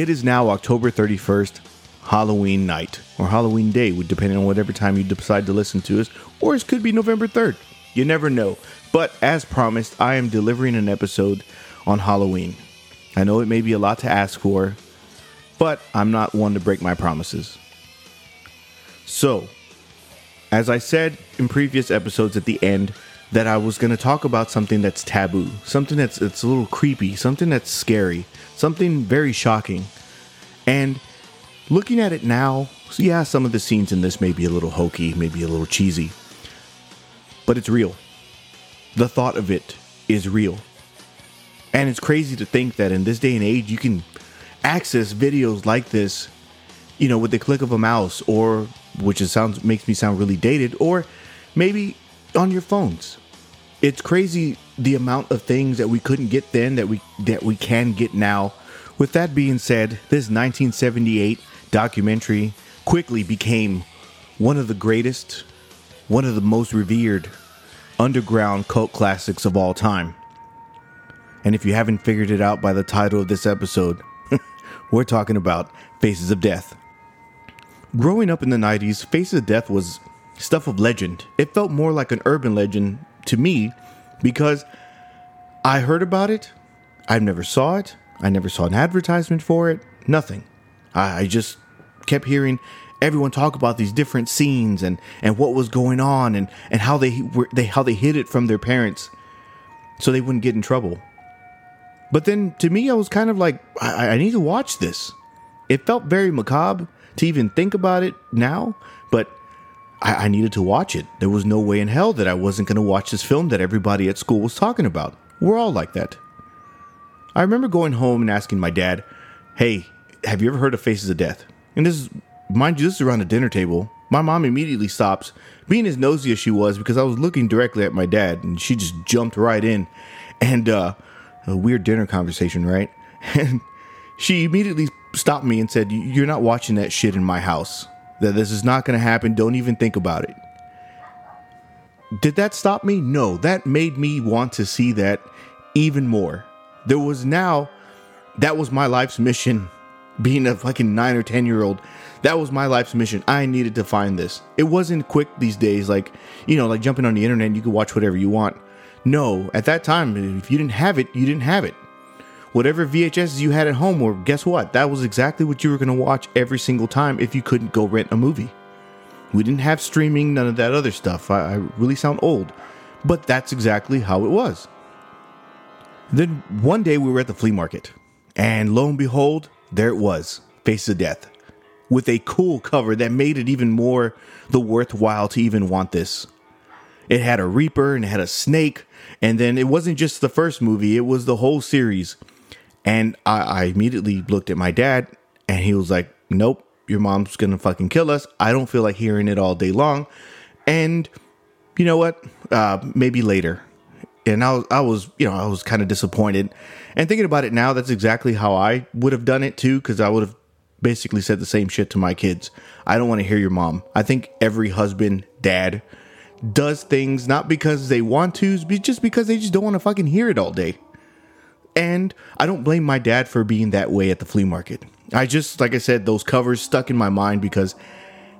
It is now October 31st, Halloween night, or Halloween day, depending on whatever time you decide to listen to us, or it could be November 3rd. You never know. But as promised, I am delivering an episode on Halloween. I know it may be a lot to ask for, but I'm not one to break my promises. So, as I said in previous episodes at the end, that I was going to talk about something that's taboo, something that's it's a little creepy, something that's scary, something very shocking. And looking at it now, yeah, some of the scenes in this may be a little hokey, maybe a little cheesy, but it's real. The thought of it is real. And it's crazy to think that in this day and age, you can access videos like this, you know, with the click of a mouse, or which sounds makes me sound really dated, or maybe on your phones. It's crazy the amount of things that we couldn't get then that we that we can get now. With that being said, this 1978 documentary quickly became one of the greatest, one of the most revered underground cult classics of all time. And if you haven't figured it out by the title of this episode, we're talking about Faces of Death. Growing up in the 90s, Faces of Death was stuff of legend. It felt more like an urban legend to me because I heard about it, I never saw it, I never saw an advertisement for it, nothing. I, I just kept hearing everyone talk about these different scenes and, and what was going on and, and how they were they how they hid it from their parents so they wouldn't get in trouble. But then to me I was kind of like I, I need to watch this. It felt very macabre to even think about it now, but I, I needed to watch it. There was no way in hell that I wasn't going to watch this film that everybody at school was talking about. We're all like that. I remember going home and asking my dad, Hey, have you ever heard of Faces of Death? And this is, mind you, this is around a dinner table. My mom immediately stops, being as nosy as she was, because I was looking directly at my dad, and she just jumped right in. And, uh, a weird dinner conversation, right? And she immediately stopped me and said, You're not watching that shit in my house. That this is not going to happen. Don't even think about it. Did that stop me? No. That made me want to see that even more. There was now, that was my life's mission. Being a fucking nine or 10 year old, that was my life's mission. I needed to find this. It wasn't quick these days, like, you know, like jumping on the internet you could watch whatever you want. No, at that time, if you didn't have it, you didn't have it. Whatever VHS you had at home, or guess what? That was exactly what you were going to watch every single time if you couldn't go rent a movie. We didn't have streaming, none of that other stuff. I, I really sound old, but that's exactly how it was. Then one day we were at the flea market, and lo and behold, there it was Face of Death with a cool cover that made it even more the worthwhile to even want this. It had a Reaper and it had a snake, and then it wasn't just the first movie, it was the whole series. And I, I immediately looked at my dad, and he was like, Nope, your mom's gonna fucking kill us. I don't feel like hearing it all day long. And you know what? Uh, maybe later. And I was, I was, you know, I was kind of disappointed. And thinking about it now, that's exactly how I would have done it too, because I would have basically said the same shit to my kids. I don't want to hear your mom. I think every husband, dad, does things not because they want to, but just because they just don't want to fucking hear it all day. And I don't blame my dad for being that way at the flea market. I just, like I said, those covers stuck in my mind because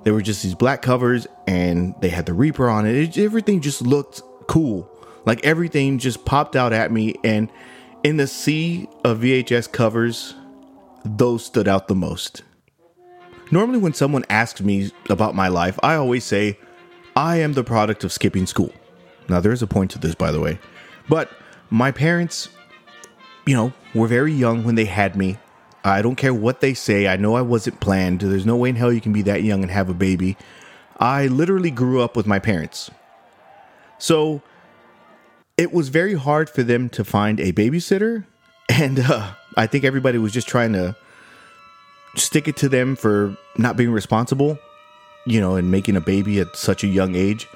they were just these black covers and they had the Reaper on it. it everything just looked cool. Like everything just popped out at me. And in the sea of VHS covers, those stood out the most. Normally, when someone asks me about my life, I always say, I am the product of skipping school. Now, there is a point to this, by the way. But my parents, you know, were very young when they had me. I don't care what they say. I know I wasn't planned. There's no way in hell you can be that young and have a baby. I literally grew up with my parents. So it was very hard for them to find a babysitter. And uh, I think everybody was just trying to stick it to them for not being responsible, you know, and making a baby at such a young age.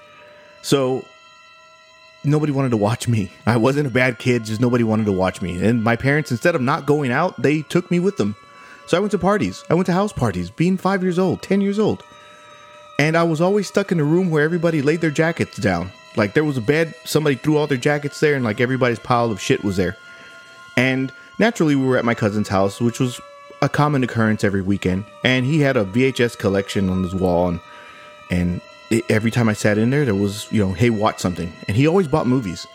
So nobody wanted to watch me. I wasn't a bad kid, just nobody wanted to watch me. And my parents, instead of not going out, they took me with them. So I went to parties. I went to house parties, being five years old, 10 years old. And I was always stuck in a room where everybody laid their jackets down. Like there was a bed, somebody threw all their jackets there, and like everybody's pile of shit was there. And naturally, we were at my cousin's house, which was a common occurrence every weekend. And he had a VHS collection on his wall, and and it, every time I sat in there, there was you know, hey, watch something. And he always bought movies.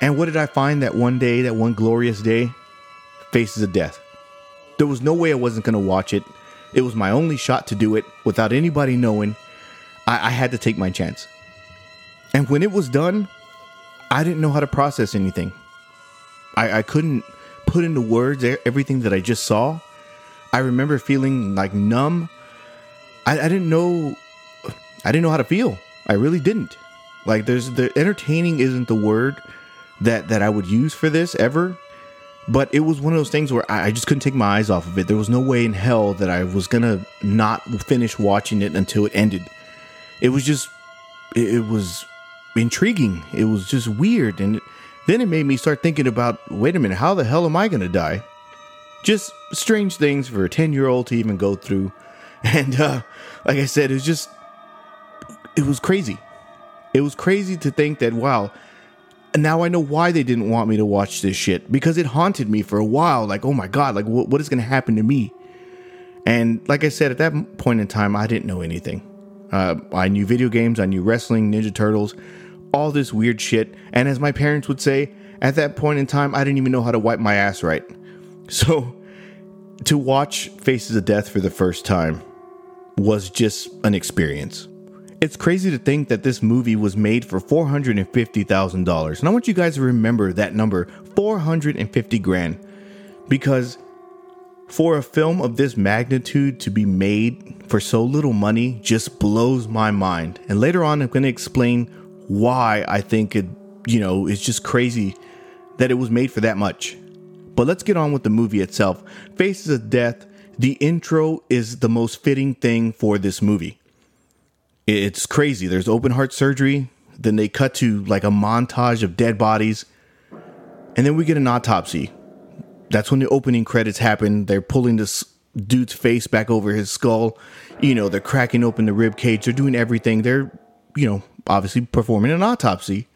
And what did I find that one day, that one glorious day? Faces of Death. There was no way I wasn't going to watch it. It was my only shot to do it without anybody knowing. I, I had to take my chance. And when it was done, I didn't know how to process anything. I, I couldn't put into words everything that I just saw. I remember feeling like numb. I, I didn't know. I didn't know how to feel. I really didn't. Like there's the entertaining isn't the word that that I would use for this ever. But it was one of those things where I just couldn't take my eyes off of it. There was no way in hell that I was gonna not finish watching it until it ended. It was just, it, was intriguing. It was just weird, and then it made me start thinking about, wait a minute, how the hell am I gonna die? Just strange things for a ten year old to even go through, and uh, like I said, it was just, it was crazy. It was crazy to think that wow now I know why they didn't want me to watch this shit because it haunted me for a while. Like, oh my god, like what, what is going to happen to me? And like I said, at that point in time, I didn't know anything. Uh, I knew video games, I knew wrestling, Ninja Turtles, all this weird shit. And as my parents would say, at that point in time, I didn't even know how to wipe my ass right. So to watch Faces of Death for the first time was just an experience. It's crazy to think that this movie was made for $450,000. And I want you guys to remember that number 450 grand because for a film of this magnitude to be made for so little money just blows my mind. And later on I'm going to explain why I think it, you know, it's just crazy that it was made for that much. But let's get on with the movie itself. Faces of Death, the intro is the most fitting thing for this movie. It's crazy. There's open heart surgery. Then they cut to like a montage of dead bodies. And then we get an autopsy. That's when the opening credits happen. They're pulling this dude's face back over his skull. You know, they're cracking open the rib cage. They're doing everything. They're, you know, obviously performing an autopsy.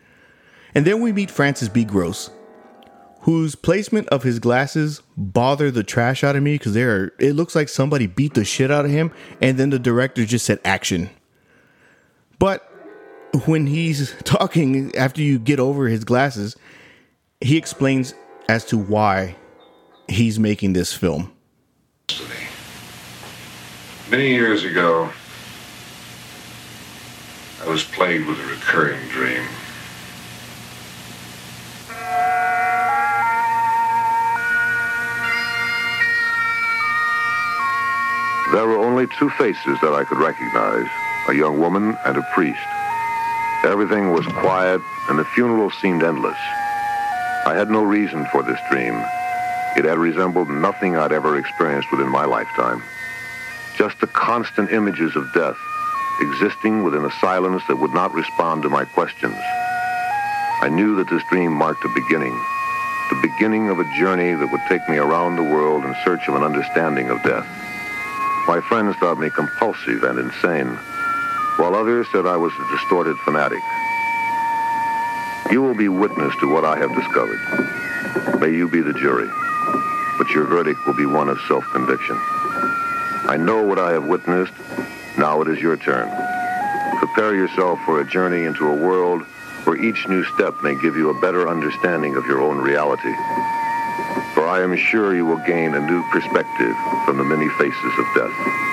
And then we meet Francis B. Gross, whose placement of his glasses bother the trash out of me because they're it looks like somebody beat the shit out of him and then the director just said action. But when he's talking after you get over his glasses, he explains as to why he's making this film. Many years ago, I was plagued with a recurring dream. There were only two faces that I could recognize a young woman, and a priest. Everything was quiet, and the funeral seemed endless. I had no reason for this dream. It had resembled nothing I'd ever experienced within my lifetime. Just the constant images of death, existing within a silence that would not respond to my questions. I knew that this dream marked a beginning, the beginning of a journey that would take me around the world in search of an understanding of death. My friends thought me compulsive and insane while others said I was a distorted fanatic. You will be witness to what I have discovered. May you be the jury, but your verdict will be one of self-conviction. I know what I have witnessed. Now it is your turn. Prepare yourself for a journey into a world where each new step may give you a better understanding of your own reality. For I am sure you will gain a new perspective from the many faces of death.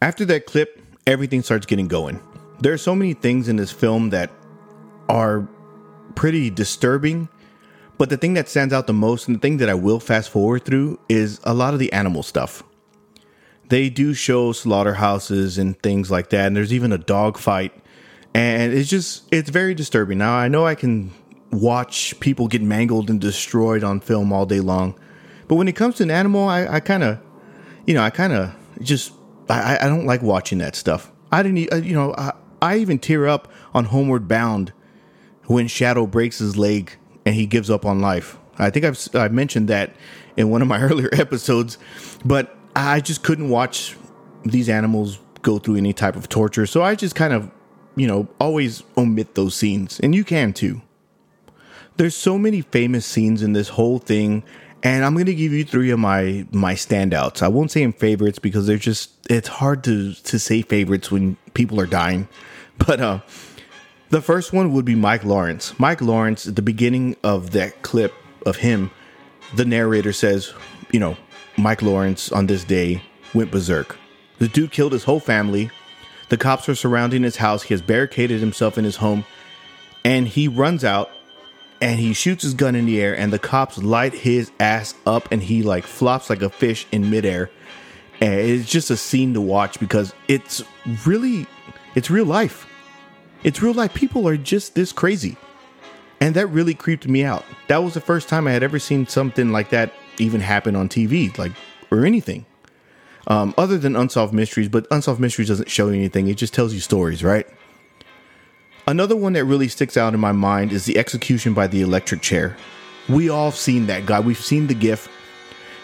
After that clip, everything starts getting going. There are so many things in this film that are pretty disturbing, but the thing that stands out the most and the thing that I will fast forward through is a lot of the animal stuff. They do show slaughterhouses and things like that, and there's even a dog fight, and it's just it's very disturbing. Now I know I can watch people get mangled and destroyed on film all day long, but when it comes to an animal, I, I kind of, you know, I kind of just I, I don't like watching that stuff. I didn't, uh, you know, I, I even tear up on Homeward Bound when Shadow breaks his leg and he gives up on life. I think I've I mentioned that in one of my earlier episodes, but I just couldn't watch these animals go through any type of torture. So I just kind of, you know, always omit those scenes, and you can too. there's so many famous scenes in this whole thing and i'm going to give you three of my my standouts i won't say in favorites because they're just it's hard to to say favorites when people are dying but uh the first one would be mike lawrence. Mike lawrence at the beginning of that clip of him the narrator says you know mike lawrence on this day went berserk. The dude killed his whole family. The cops are surrounding his house. He has barricaded himself in his home. And he runs out and he shoots his gun in the air and the cops light his ass up and he like flops like a fish in midair. And it's just a scene to watch because it's really it's real life it's real life people are just this crazy and that really creeped me out that was the first time i had ever seen something like that even happen on tv like or anything um, other than unsolved mysteries but unsolved mysteries doesn't show you anything it just tells you stories right Another one that really sticks out in my mind is the execution by the electric chair. We all have seen that guy. We've seen the gif.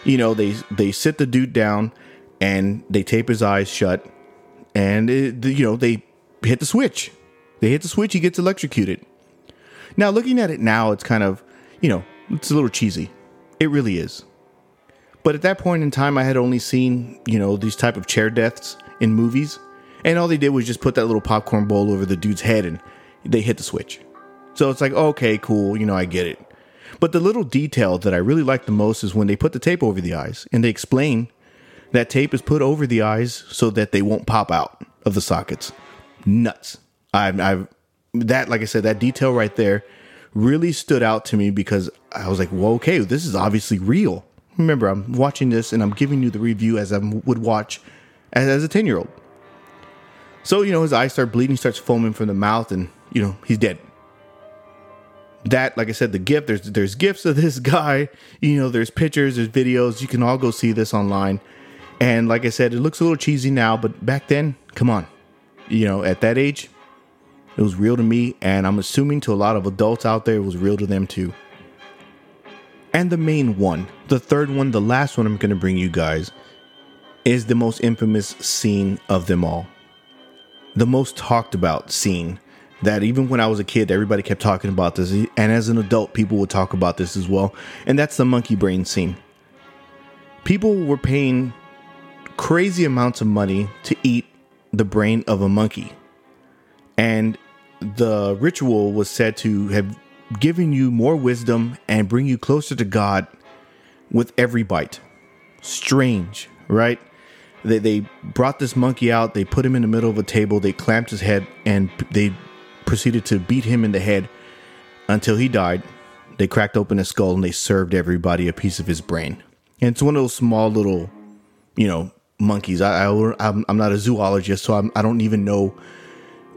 You know, they they sit the dude down and they tape his eyes shut and it, you know, they hit the switch. They hit the switch, he gets electrocuted. Now, looking at it now, it's kind of, you know, it's a little cheesy. It really is. But at that point in time, I had only seen, you know, these type of chair deaths in movies, and all they did was just put that little popcorn bowl over the dude's head and they hit the switch. So it's like, okay, cool, you know, I get it. But the little detail that I really like the most is when they put the tape over the eyes and they explain that tape is put over the eyes so that they won't pop out of the sockets. Nuts. I've, I've that, like I said, that detail right there really stood out to me because I was like, well, okay, this is obviously real. Remember, I'm watching this and I'm giving you the review as I would watch as, as a 10 year old. So, you know, his eyes start bleeding, starts foaming from the mouth, and you know, he's dead. That, like I said, the gift, there's there's gifts of this guy, you know, there's pictures, there's videos, you can all go see this online. And like I said, it looks a little cheesy now, but back then, come on. You know, at that age, it was real to me, and I'm assuming to a lot of adults out there, it was real to them too. And the main one, the third one, the last one I'm going to bring you guys, is the most infamous scene of them all. The most talked about scene that even when I was a kid, everybody kept talking about this. And as an adult, people would talk about this as well. And that's the monkey brain scene. People were paying crazy amounts of money to eat the brain of a monkey. And the ritual was said to have given you more wisdom and bring you closer to God with every bite. Strange, right? They, they brought this monkey out, they put him in the middle of a table, they clamped his head, and they proceeded to beat him in the head until he died. They cracked open his skull and they served everybody a piece of his brain. And it's one of those small little, you know, monkeys. I, I I'm, I'm not a zoologist, so I'm, I do not even know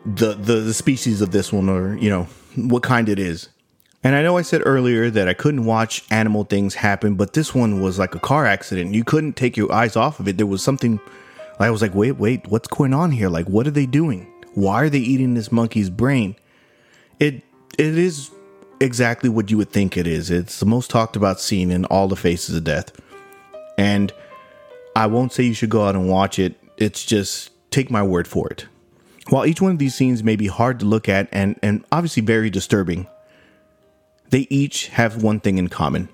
the, the the species of this one or you know what kind it is. And I know I said earlier that I couldn't watch animal things happen, but this one was like a car accident. You couldn't take your eyes off of it. There was something I was like, wait, wait, what's going on here? Like, what are they doing? Why are they eating this monkey's brain? It it is exactly what you would think it is. It's the most talked about scene in all the faces of death. And I won't say you should go out and watch it. It's just take my word for it. While each one of these scenes may be hard to look at and, and obviously very disturbing, they each have one thing in common.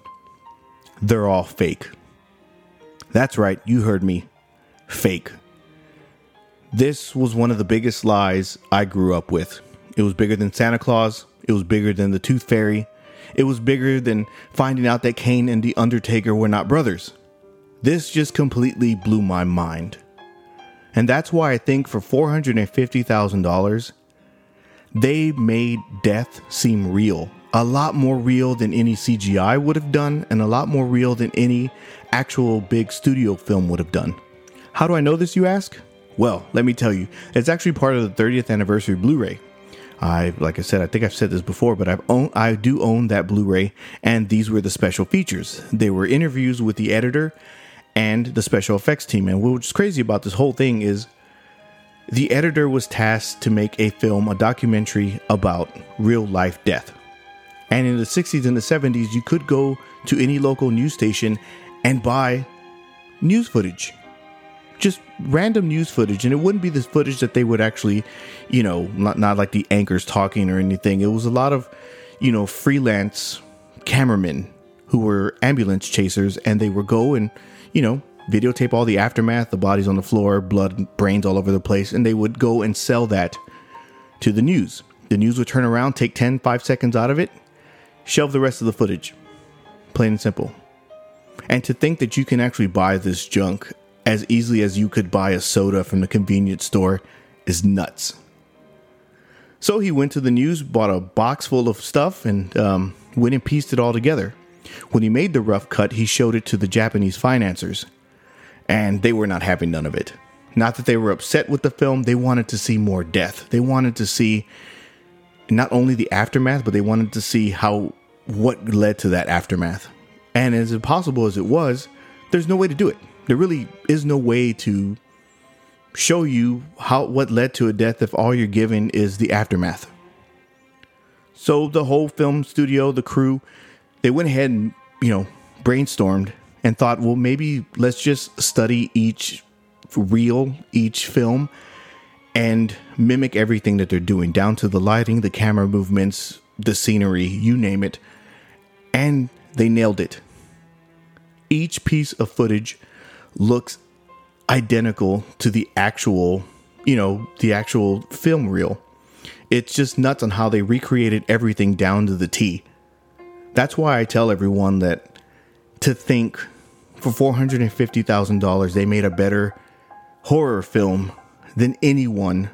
They're all fake. That's right, you heard me. Fake. This was one of the biggest lies I grew up with. It was bigger than Santa Claus. It was bigger than the Tooth Fairy. It was bigger than finding out that Kane and The Undertaker were not brothers. This just completely blew my mind. And that's why I think for $450,000, they made death seem real. A lot more real than any CGI would have done, and a lot more real than any actual big studio film would have done. How do I know this, you ask? Well, let me tell you, it's actually part of the 30th anniversary Blu-ray. I, like I said, I think I've said this before, but I've own, I do own that Blu-ray, and these were the special features. They were interviews with the editor and the special effects team. And what's crazy about this whole thing is the editor was tasked to make a film, a documentary about real life death. And in the 60s and the 70s, you could go to any local news station and buy news footage just random news footage and it wouldn't be this footage that they would actually you know not, not like the anchors talking or anything it was a lot of you know, freelance cameramen who were ambulance chasers and they would go and, you know, videotape all the aftermath, the bodies on the floor, blood, brains all over the place, and they would go and sell that to the news. The news would turn around, take 10, 5 seconds out of it, shelve the rest of the footage. Plain and simple. And to think that you can actually buy this junk as easily as you could buy a soda from the convenience store is nuts. So he went to the news, bought a box full of stuff, and um, went and pieced it all together. When he made the rough cut, he showed it to the Japanese financiers, and they were not having none of it. Not that they were upset with the film, they wanted to see more death. They wanted to see not only the aftermath, but they wanted to see how what led to that aftermath. And as impossible as it was, there's no way to do it. There really is no way to show you how what led to a death if all you're given is the aftermath. So the whole film studio, the crew, they went ahead and, you know, brainstormed and thought, well, maybe let's just study each reel, each film, and mimic everything that they're doing, down to the lighting, the camera movements, the scenery, you name it. And they nailed it. Each piece of footage looks identical to the actual, you know, the actual film reel. It's just nuts on how they recreated everything down to the T. That's why I tell everyone that to think for $450,000 they made a better horror film than anyone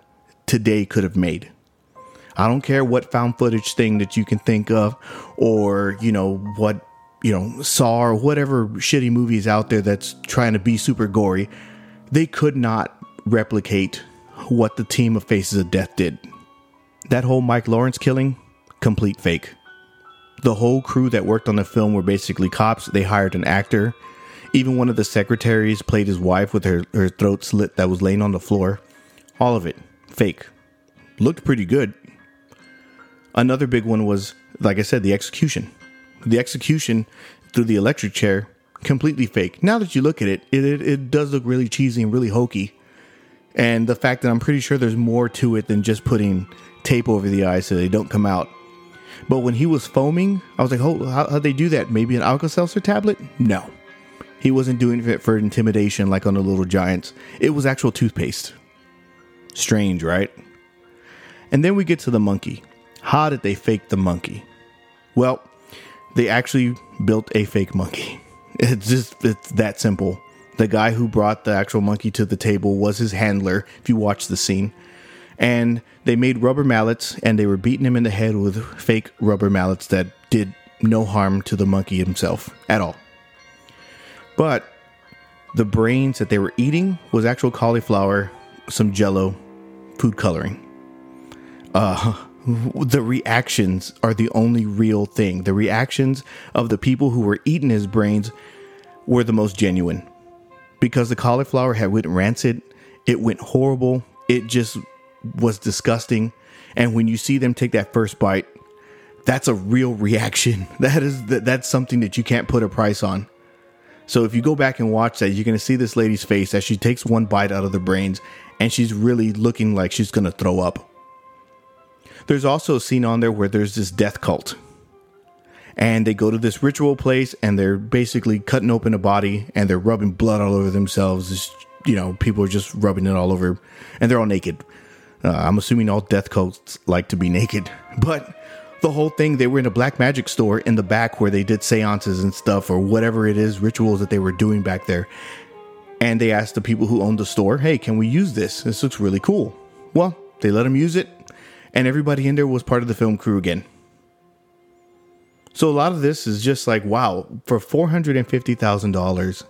today could have made. I don't care what found footage thing that you can think of or, you know, what, you know, Saw or whatever shitty movies out there that's trying to be super gory. They could not replicate what the team of Faces of Death did. That whole Mike Lawrence killing, complete fake. The whole crew that worked on the film were basically cops. They hired an actor. Even one of the secretaries played his wife with her, her throat slit that was laying on the floor. All of it, fake. Looked pretty good. Another big one was, like I said, the execution. The execution through the electric chair, completely fake. Now that you look at it, it, it, it does look really cheesy and really hokey. And the fact that I'm pretty sure there's more to it than just putting tape over the eyes so they don't come out. But when he was foaming, I was like, oh, how, how'd they do that? Maybe an Alka Seltzer tablet? No. He wasn't doing it for intimidation like on the Little Giants. It was actual toothpaste. Strange, right? And then we get to the monkey. How did they fake the monkey? Well, they actually built a fake monkey. It's just it's that simple. The guy who brought the actual monkey to the table was his handler, if you watch the scene. And they made rubber mallets and they were beating him in the head with fake rubber mallets that did no harm to the monkey himself at all. But the brains that they were eating was actual cauliflower, some jello, food coloring. Uh, the reactions are the only real thing. The reactions of the people who were eating his brains were the most genuine because the cauliflower had went rancid, it went horrible, it just was disgusting. And when you see them take that first bite, that's a real reaction. That is that, that's something that you can't put a price on. So if you go back and watch that, you're to see this lady's face as she takes one bite out of the brains and she's really looking like she's to throw up. There's also a scene on there where there's this death cult. And they go to this ritual place and they're basically cutting open a body and they're rubbing blood all over themselves. It's, you know, people are just rubbing it all over and they're all naked. Uh, I'm assuming all death cults like to be naked. But the whole thing, they were in a black magic store in the back where they did seances and stuff or whatever it is, rituals that they were doing back there. And they asked the people who owned the store, hey, can we use this? This looks really cool. Well, they let them use it and everybody in there was part of the film crew again. So a lot of this is just like, wow, for $450,000,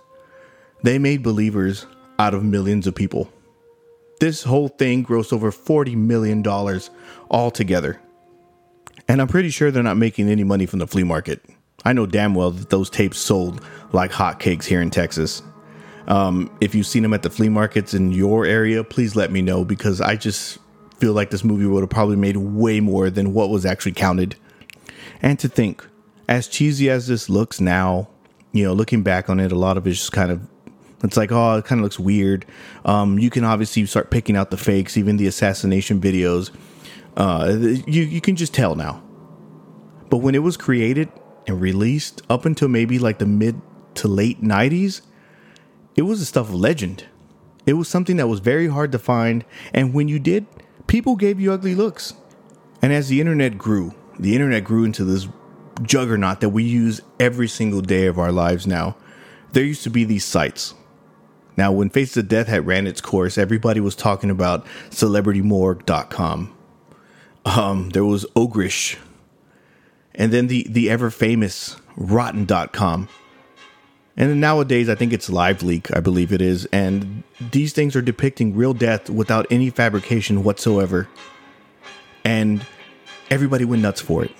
they made believers out of millions of people. This whole thing grossed over $40 million altogether. And I'm pretty sure they're not making any money from the flea market. I know damn well that those tapes sold like hotcakes here in Texas. Um, if you've seen them at the flea markets in your area, please let me know because I just feel like this movie would have probably made way more than what was actually counted. And to think, as cheesy as this looks now, you know, looking back on it, a lot of it's just kind of it's like, oh, it kind of looks weird. Um, you can obviously start picking out the fakes, even the assassination videos. Uh, you you can just tell now. But when it was created and released up until maybe like the mid to late 90s, it was the stuff of legend. It was something that was very hard to find, and when you did, people gave you ugly looks. And as the internet grew, the internet grew into this juggernaut that we use every single day of our lives now. There used to be these sites. Now, when Faces of Death had ran its course, everybody was talking about CelebrityMorgue.com. Um, there was Ogrish, and then the the ever famous Rotten.com. And nowadays, I think it's Live Leak, I believe it is, and these things are depicting real death without any fabrication whatsoever. And everybody went nuts for it.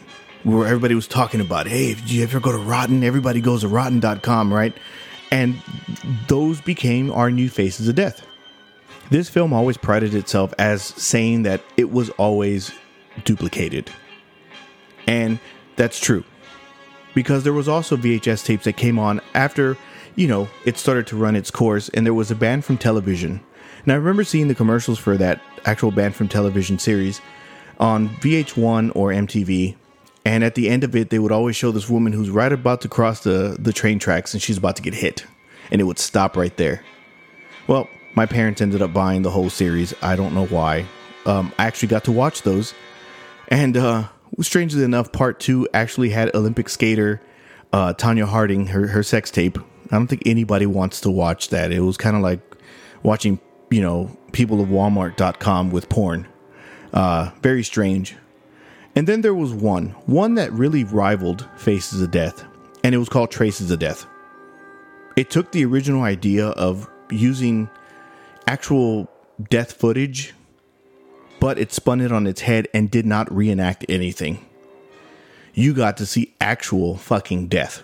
Where everybody was talking about, hey, if you ever go to Rotten? Everybody goes to Rotten.com, right? And those became our new faces of death. This film always prided itself as saying that it was always duplicated. And that's true. Because there was also VHS tapes that came on after, you know, it started to run its course and there was a banned from television. And I remember seeing the commercials for that actual banned from television series on VH1 or MTV. And at the end of it, they would always show this woman who's right about to cross the, the train tracks and she's about to get hit. And it would stop right there. Well, my parents ended up buying the whole series. I don't know why. Um, I actually got to watch those. And uh, strangely enough, part two actually had Olympic skater uh, Tonya Harding, her, her sex tape. I don't think anybody wants to watch that. It was kind of like watching, you know, people of Walmart.com with porn. Uh, very strange. And then there was one, one that really rivaled Faces of Death, and it was called Traces of Death. It took the original idea of using actual death footage, but it spun it on its head and did not reenact anything. You got to see actual fucking death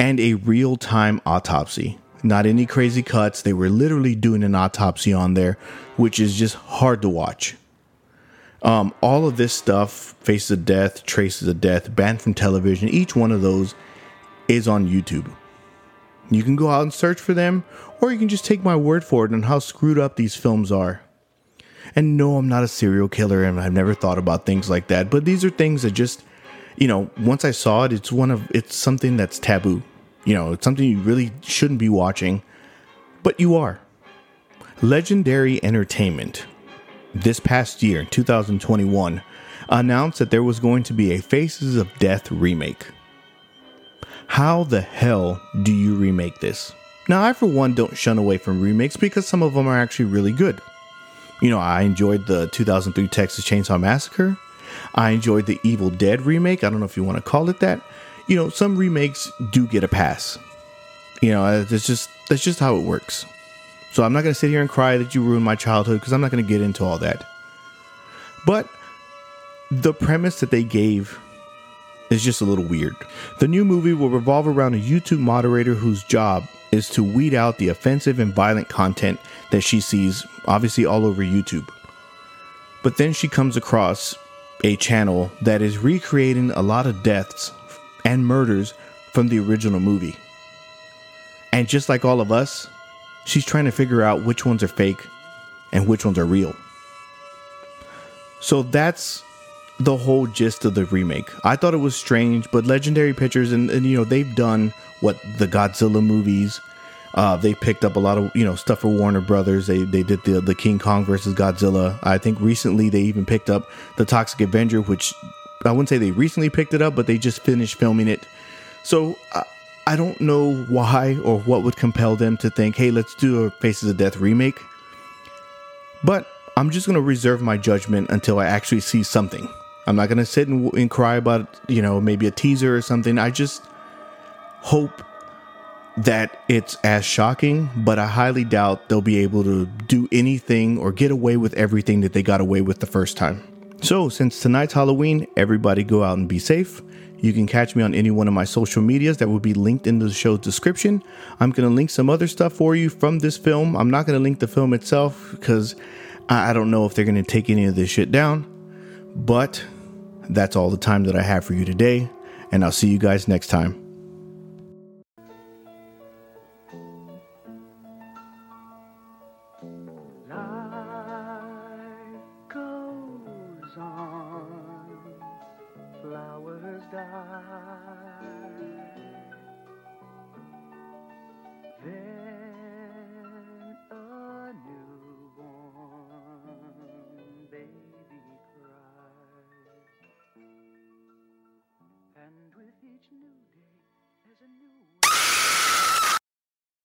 and a real time autopsy. Not any crazy cuts. They were literally doing an autopsy on there, which is just hard to watch. Um, all of this stuff, Faces of Death, Traces of Death, banned from television, each one of those is on YouTube. You can go out and search for them, or you can just take my word for it on how screwed up these films are. And no, I'm not a serial killer, and I've never thought about things like that. But these are things that just, you know, once I saw it, it's one of it's something that's taboo. You know, it's something you really shouldn't be watching, but you are. Legendary Entertainment this past year, 2021, announced that there was going to be a Faces of Death remake. How the hell do you remake this? Now, I, for one, don't shun away from remakes because some of them are actually really good. You know, I enjoyed the 2003 Texas Chainsaw Massacre. I enjoyed the Evil Dead remake. I don't know if you want to call it that. You know, some remakes do get a pass. You know, that's just that's just how it works. So I'm not going to sit here and cry that you ruined my childhood because I'm not going to get into all that. But the premise that they gave is just a little weird. The new movie will revolve around a YouTube moderator whose job is to weed out the offensive and violent content that she sees, obviously, all over YouTube. But then she comes across a channel that is recreating a lot of deaths and murders from the original movie. And just like all of us, she's trying to figure out which ones are fake and which ones are real. So that's the whole gist of the remake. I thought it was strange, but Legendary Pictures and, and you know they've done what the Godzilla movies. Uh, they picked up a lot of you know stuff for Warner Brothers. They they did the the King Kong versus Godzilla. I think recently they even picked up the Toxic Avenger, which I wouldn't say they recently picked it up, but they just finished filming it. So uh, I don't know why or what would compel them to think, hey, let's do a Faces of Death remake. But I'm just going to reserve my judgment until I actually see something. I'm not going to sit and, and cry about, you know, maybe a teaser or something. I just hope that it's as shocking, but I highly doubt they'll be able to do anything or get away with everything that they got away with the first time. So, since tonight's Halloween, everybody go out and be safe. You can catch me on any one of my social medias that will be linked in the show's description. I'm going to link some other stuff for you from this film. I'm not going to link the film itself because I don't know if they're going to take any of this shit down. But that's all the time that I have for you today, and I'll see you guys next time.